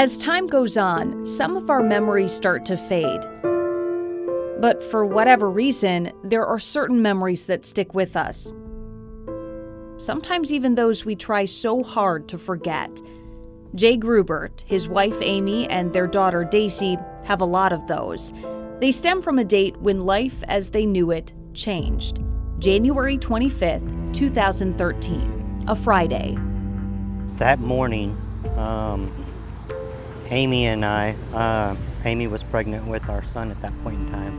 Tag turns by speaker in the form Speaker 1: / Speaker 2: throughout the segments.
Speaker 1: As time goes on, some of our memories start to fade. But for whatever reason, there are certain memories that stick with us. Sometimes even those we try so hard to forget. Jay Grubert, his wife Amy, and their daughter Daisy have a lot of those. They stem from a date when life as they knew it changed. January 25th, 2013, a Friday.
Speaker 2: That morning, um, Amy and I, uh, Amy was pregnant with our son at that point in time.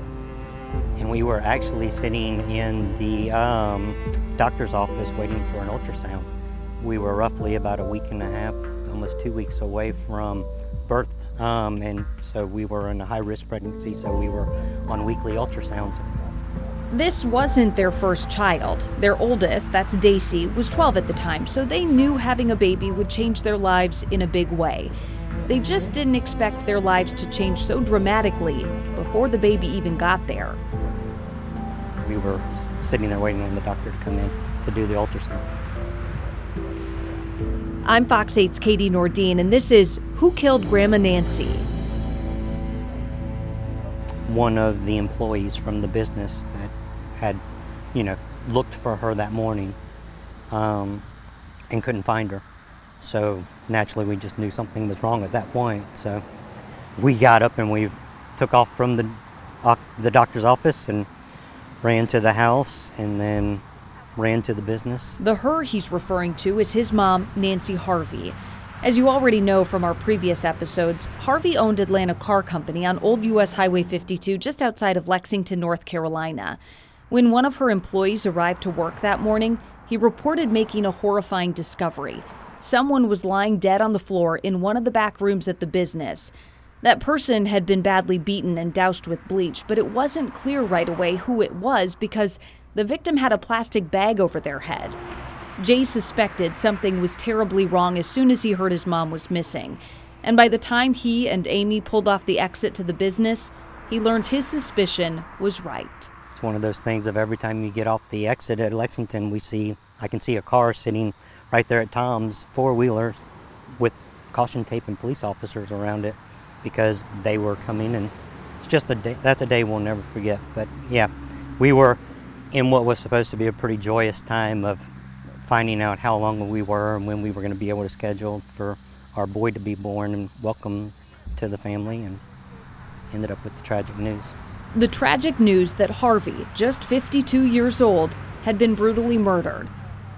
Speaker 2: And we were actually sitting in the um, doctor's office waiting for an ultrasound. We were roughly about a week and a half, almost two weeks away from birth. Um, and so we were in a high risk pregnancy, so we were on weekly ultrasounds.
Speaker 1: This wasn't their first child. Their oldest, that's Daisy, was 12 at the time, so they knew having a baby would change their lives in a big way. They just didn't expect their lives to change so dramatically before the baby even got there.
Speaker 2: We were sitting there waiting on the doctor to come in to do the ultrasound.
Speaker 1: I'm Fox 8's Katie Nordeen, and this is Who Killed Grandma Nancy?
Speaker 2: One of the employees from the business that had, you know, looked for her that morning um, and couldn't find her. So naturally, we just knew something was wrong at that point. So we got up and we took off from the uh, the doctor's office and ran to the house and then ran to the business.
Speaker 1: The her he's referring to is his mom, Nancy Harvey. As you already know from our previous episodes, Harvey owned Atlanta Car Company on Old US Highway 52 just outside of Lexington, North Carolina. When one of her employees arrived to work that morning, he reported making a horrifying discovery. Someone was lying dead on the floor in one of the back rooms at the business. That person had been badly beaten and doused with bleach, but it wasn't clear right away who it was because the victim had a plastic bag over their head. Jay suspected something was terribly wrong as soon as he heard his mom was missing. And by the time he and Amy pulled off the exit to the business, he learned his suspicion was right.
Speaker 2: One of those things of every time you get off the exit at Lexington, we see, I can see a car sitting right there at Tom's, four wheelers with caution tape and police officers around it because they were coming and it's just a day, that's a day we'll never forget. But yeah, we were in what was supposed to be a pretty joyous time of finding out how long we were and when we were going to be able to schedule for our boy to be born and welcome to the family and ended up with the tragic news.
Speaker 1: The tragic news that Harvey, just 52 years old, had been brutally murdered.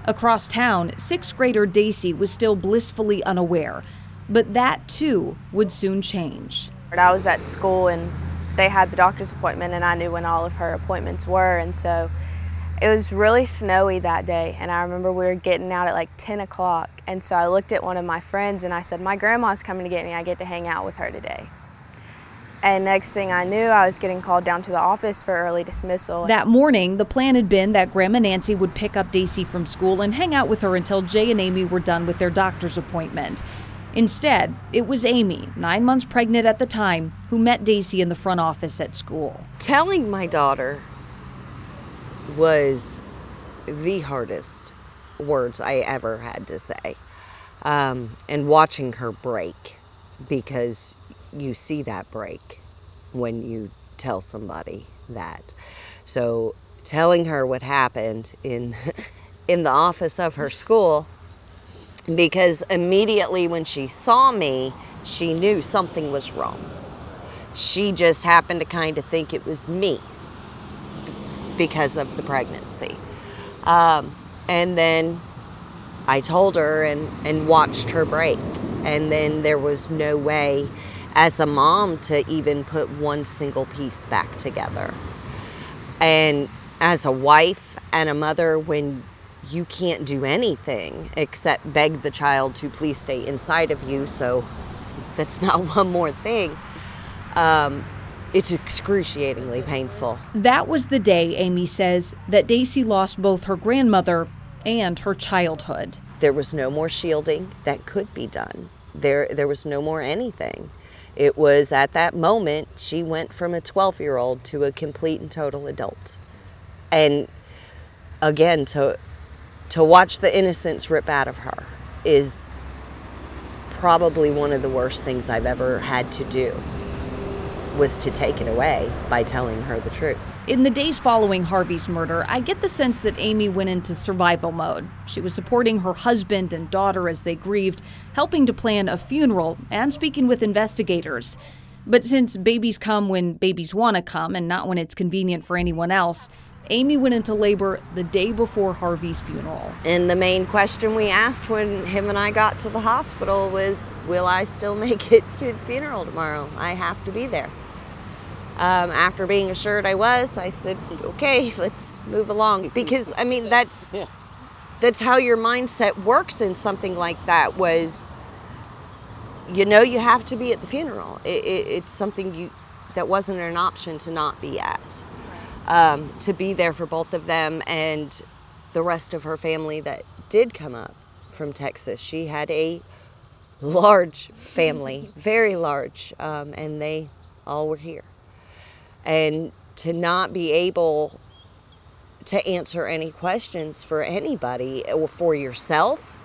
Speaker 1: Across town, sixth grader Daisy was still blissfully unaware, but that too would soon change.
Speaker 3: I was at school and they had the doctor's appointment, and I knew when all of her appointments were, and so it was really snowy that day. And I remember we were getting out at like 10 o'clock, and so I looked at one of my friends and I said, My grandma's coming to get me. I get to hang out with her today. And next thing I knew, I was getting called down to the office for early dismissal.
Speaker 1: That morning, the plan had been that Grandma Nancy would pick up Daisy from school and hang out with her until Jay and Amy were done with their doctor's appointment. Instead, it was Amy, nine months pregnant at the time, who met Daisy in the front office at school.
Speaker 4: Telling my daughter was the hardest words I ever had to say. Um, and watching her break because you see that break when you tell somebody that. So telling her what happened in in the office of her school because immediately when she saw me, she knew something was wrong. She just happened to kind of think it was me because of the pregnancy. Um, and then I told her and, and watched her break. And then there was no way as a mom to even put one single piece back together. And as a wife and a mother, when you can't do anything except beg the child to please stay inside of you, so that's not one more thing. Um, it's excruciatingly painful.
Speaker 1: That was the day, Amy says, that Daisy lost both her grandmother and her childhood.
Speaker 4: There was no more shielding that could be done. There, there was no more anything. It was at that moment she went from a 12 year old to a complete and total adult. And again, to, to watch the innocence rip out of her is probably one of the worst things I've ever had to do was to take it away by telling her the truth.
Speaker 1: In the days following Harvey's murder, I get the sense that Amy went into survival mode. She was supporting her husband and daughter as they grieved, helping to plan a funeral, and speaking with investigators. But since babies come when babies want to come and not when it's convenient for anyone else, Amy went into labor the day before Harvey's funeral.
Speaker 4: And the main question we asked when him and I got to the hospital was Will I still make it to the funeral tomorrow? I have to be there. Um, after being assured I was, I said, "Okay, let's move along." Because I mean, that's that's how your mindset works in something like that. Was you know you have to be at the funeral. It, it, it's something you that wasn't an option to not be at. Um, to be there for both of them and the rest of her family that did come up from Texas. She had a large family, very large, um, and they all were here. And to not be able to answer any questions for anybody or for yourself,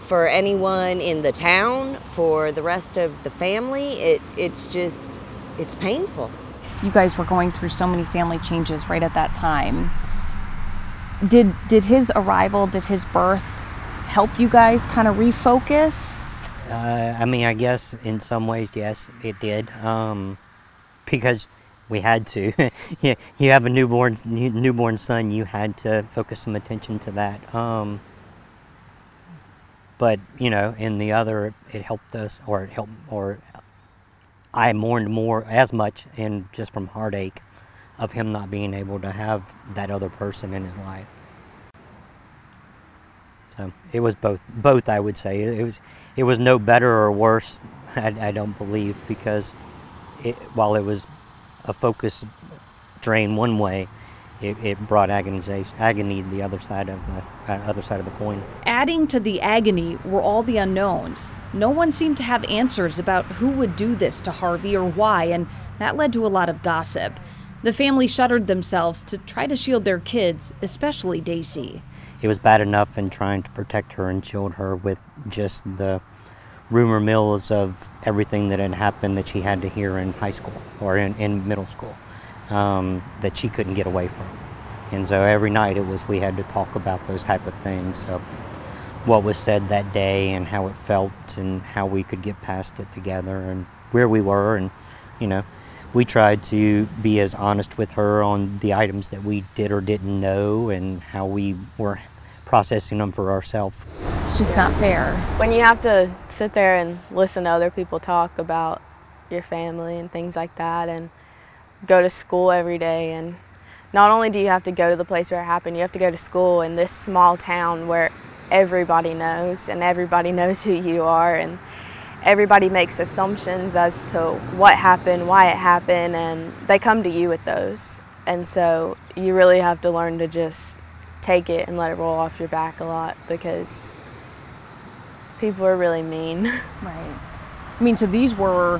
Speaker 4: for anyone in the town, for the rest of the family, it, it's just, it's painful
Speaker 5: you guys were going through so many family changes right at that time. Did did his arrival, did his birth help you guys kind of refocus?
Speaker 2: Uh, I mean, I guess in some ways, yes, it did. Um, because we had to. you have a newborn newborn son. You had to focus some attention to that. Um, but you know, in the other, it helped us, or it helped, or I mourned more as much and just from heartache of him not being able to have that other person in his life. So it was both. Both, I would say. It was. It was no better or worse. I, I don't believe because, it, while it was a focus drain one way, it, it brought agony the other side of the uh, other side of the coin.
Speaker 1: Adding to the agony were all the unknowns. No one seemed to have answers about who would do this to Harvey or why, and that led to a lot of gossip. The family shuttered themselves to try to shield their kids, especially Daisy.
Speaker 2: It was bad enough in trying to protect her and shield her with just the rumor mills of everything that had happened that she had to hear in high school or in, in middle school um, that she couldn't get away from. And so every night it was we had to talk about those type of things. So what was said that day and how it felt and how we could get past it together and where we were and you know we tried to be as honest with her on the items that we did or didn't know and how we were processing them for ourselves.
Speaker 5: It's just not fair.
Speaker 3: When you have to sit there and listen to other people talk about your family and things like that and go to school every day and not only do you have to go to the place where it happened, you have to go to school in this small town where everybody knows and everybody knows who you are and everybody makes assumptions as to what happened, why it happened, and they come to you with those. And so you really have to learn to just take it and let it roll off your back a lot because people are really mean.
Speaker 5: Right. I mean, so these were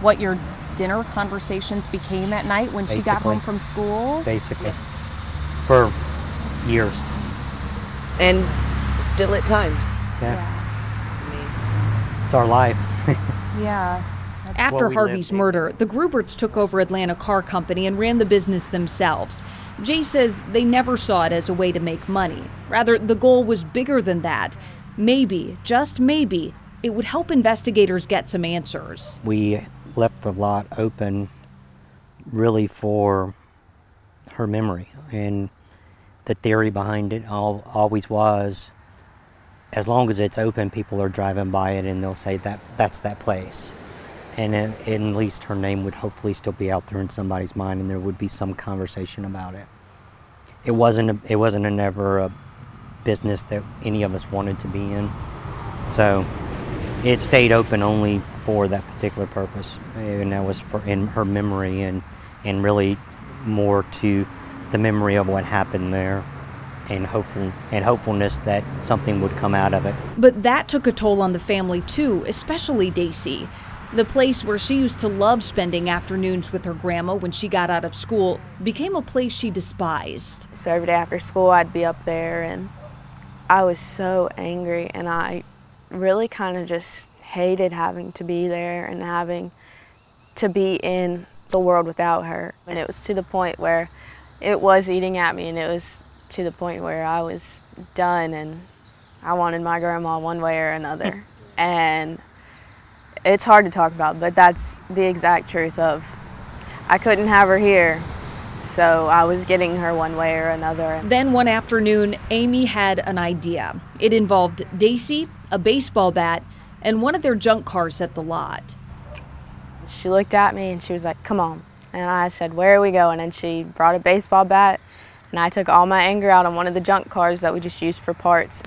Speaker 5: what your dinner conversations became at night when Basically. she got home from school?
Speaker 2: Basically. For years.
Speaker 4: And still at times.
Speaker 2: Yeah. yeah. It's our life.
Speaker 5: yeah.
Speaker 1: After Harvey's murder, the Gruberts took over Atlanta Car Company and ran the business themselves. Jay says they never saw it as a way to make money. Rather, the goal was bigger than that. Maybe, just maybe, it would help investigators get some answers.
Speaker 2: We left the lot open really for her memory. And the theory behind it all, always was as long as it's open, people are driving by it and they'll say that that's that place. And at, at least her name would hopefully still be out there in somebody's mind and there would be some conversation about it. It wasn't a, it wasn't a never a business that any of us wanted to be in. So it stayed open only for that particular purpose, and that was for in her memory and and really more to the memory of what happened there and hopeful and hopefulness that something would come out of it.
Speaker 1: But that took a toll on the family too, especially Daisy. The place where she used to love spending afternoons with her grandma when she got out of school became a place she despised.
Speaker 3: So every day after school I'd be up there and I was so angry and I really kind of just hated having to be there and having to be in the world without her. And it was to the point where it was eating at me, and it was to the point where I was done and I wanted my grandma one way or another. and it's hard to talk about, but that's the exact truth of I couldn't have her here. So I was getting her one way or another.
Speaker 1: Then one afternoon, Amy had an idea. It involved Daisy, a baseball bat, and one of their junk cars at the lot.
Speaker 3: She looked at me and she was like, Come on. And I said, Where are we going? And she brought a baseball bat, and I took all my anger out on one of the junk cars that we just used for parts.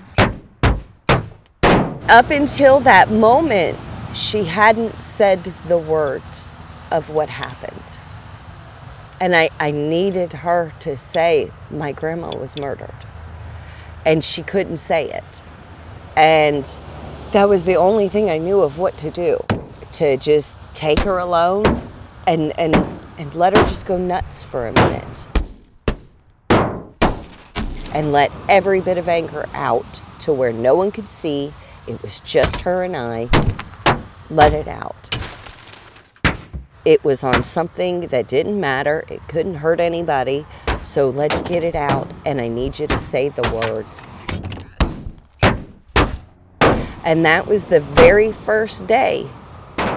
Speaker 4: Up until that moment, she hadn't said the words of what happened. And I, I needed her to say, My grandma was murdered. And she couldn't say it. And that was the only thing I knew of what to do to just take her alone and, and, and let her just go nuts for a minute. And let every bit of anger out to where no one could see. It was just her and I. Let it out. It was on something that didn't matter, it couldn't hurt anybody. So let's get it out, and I need you to say the words. And that was the very first day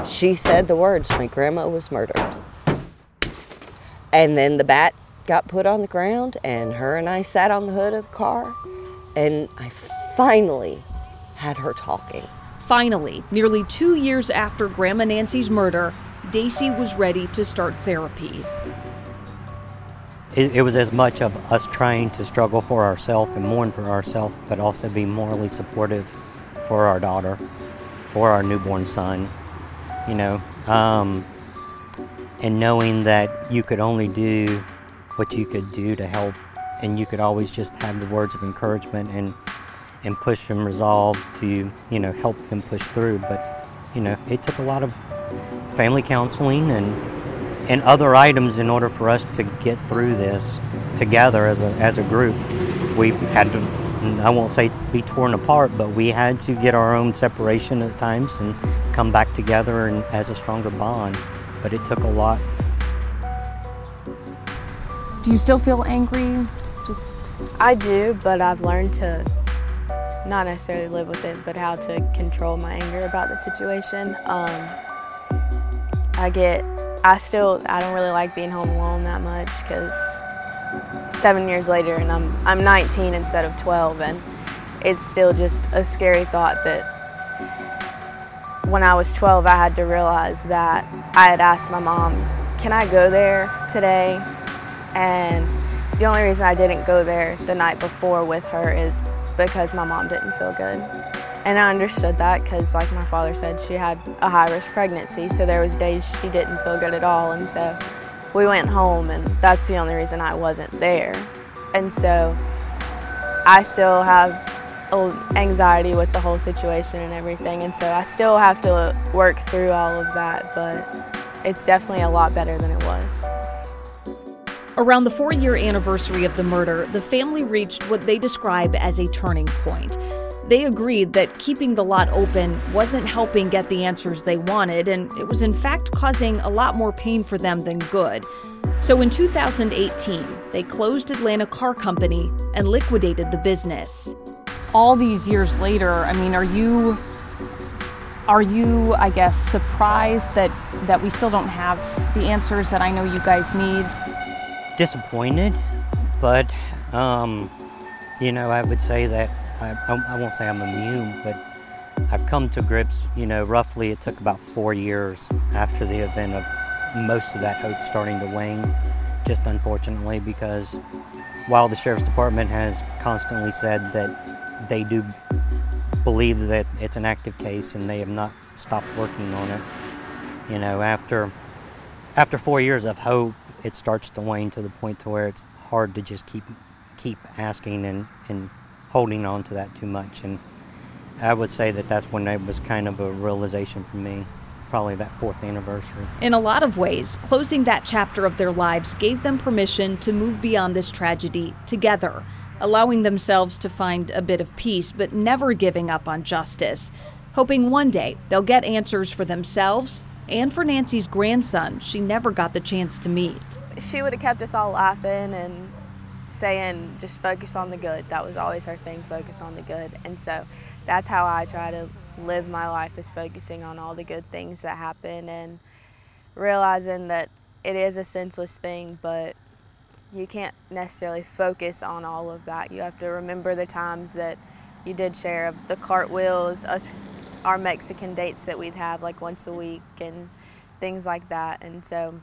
Speaker 4: she said the words, My grandma was murdered. And then the bat got put on the ground, and her and I sat on the hood of the car, and I finally had her talking.
Speaker 1: Finally, nearly two years after Grandma Nancy's murder, Daisy was ready to start therapy.
Speaker 2: It, it was as much of us trying to struggle for ourselves and mourn for ourselves, but also be morally supportive for our daughter, for our newborn son, you know, um, and knowing that you could only do what you could do to help, and you could always just have the words of encouragement and and push them resolve to you know help them push through. But you know, it took a lot of family counseling and and other items in order for us to get through this together as a as a group. We had to I won't say be torn apart, but we had to get our own separation at times and come back together and as a stronger bond. But it took a lot.
Speaker 5: Do you still feel angry? Just
Speaker 3: I do, but I've learned to not necessarily live with it, but how to control my anger about the situation. Um, I get, I still, I don't really like being home alone that much because seven years later and I'm, I'm 19 instead of 12 and it's still just a scary thought that when I was 12 I had to realize that I had asked my mom, can I go there today? And the only reason I didn't go there the night before with her is because my mom didn't feel good. And I understood that because, like my father said, she had a high-risk pregnancy, so there was days she didn't feel good at all, and so we went home, and that's the only reason I wasn't there. And so I still have anxiety with the whole situation and everything, and so I still have to work through all of that, but it's definitely a lot better than it was.
Speaker 1: Around the four year anniversary of the murder, the family reached what they describe as a turning point. They agreed that keeping the lot open wasn't helping get the answers they wanted, and it was in fact causing a lot more pain for them than good. So in 2018, they closed Atlanta Car Company and liquidated the business.
Speaker 5: all these years later, I mean, are you are you, I guess, surprised that that we still don't have the answers that I know you guys need?
Speaker 2: disappointed, but um, you know, I would say that I, I, I won't say I'm immune, but I've come to grips. You know, roughly it took about four years after the event of most of that hope starting to wane. Just unfortunately, because while the sheriff's department has constantly said that they do believe that it's an active case and they have not stopped working on it, you know, after after four years of hope, it starts to wane to the point to where it's hard to just keep keep asking and, and holding on to that too much. And I would say that that's when it was kind of a realization for me, probably that fourth anniversary.
Speaker 1: In a lot of ways, closing that chapter of their lives gave them permission to move beyond this tragedy together, allowing themselves to find a bit of peace, but never giving up on justice. hoping one day they'll get answers for themselves and for Nancy's grandson she never got the chance to meet.
Speaker 3: She would have kept us all laughing and saying, just focus on the good. That was always her thing, focus on the good. And so that's how I try to live my life is focusing on all the good things that happen and realizing that it is a senseless thing, but you can't necessarily focus on all of that. You have to remember the times that you did share of the cartwheels, us, our Mexican dates that we'd have like once a week and things like that. And so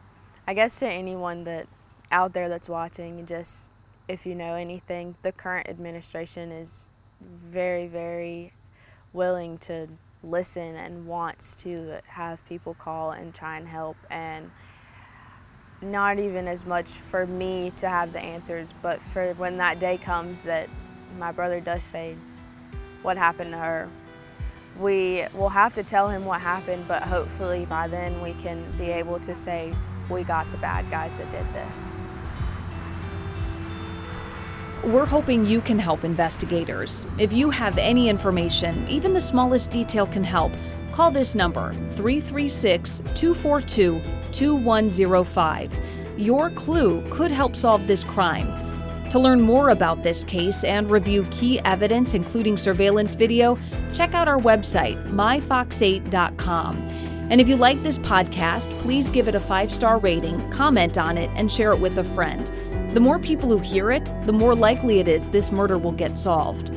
Speaker 3: I guess to anyone that out there that's watching, just if you know anything, the current administration is very, very willing to listen and wants to have people call and try and help and not even as much for me to have the answers, but for when that day comes that my brother does say what happened to her. We will have to tell him what happened, but hopefully by then we can be able to say we got the bad guys that did this.
Speaker 1: We're hoping you can help investigators. If you have any information, even the smallest detail can help. Call this number 336 242 2105. Your clue could help solve this crime. To learn more about this case and review key evidence, including surveillance video, check out our website, myfox8.com. And if you like this podcast, please give it a five star rating, comment on it, and share it with a friend. The more people who hear it, the more likely it is this murder will get solved.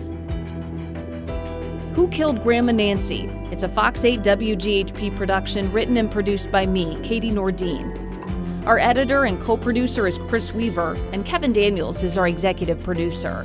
Speaker 1: Who Killed Grandma Nancy? It's a Fox 8 WGHP production written and produced by me, Katie Nordeen. Our editor and co producer is Chris Weaver, and Kevin Daniels is our executive producer.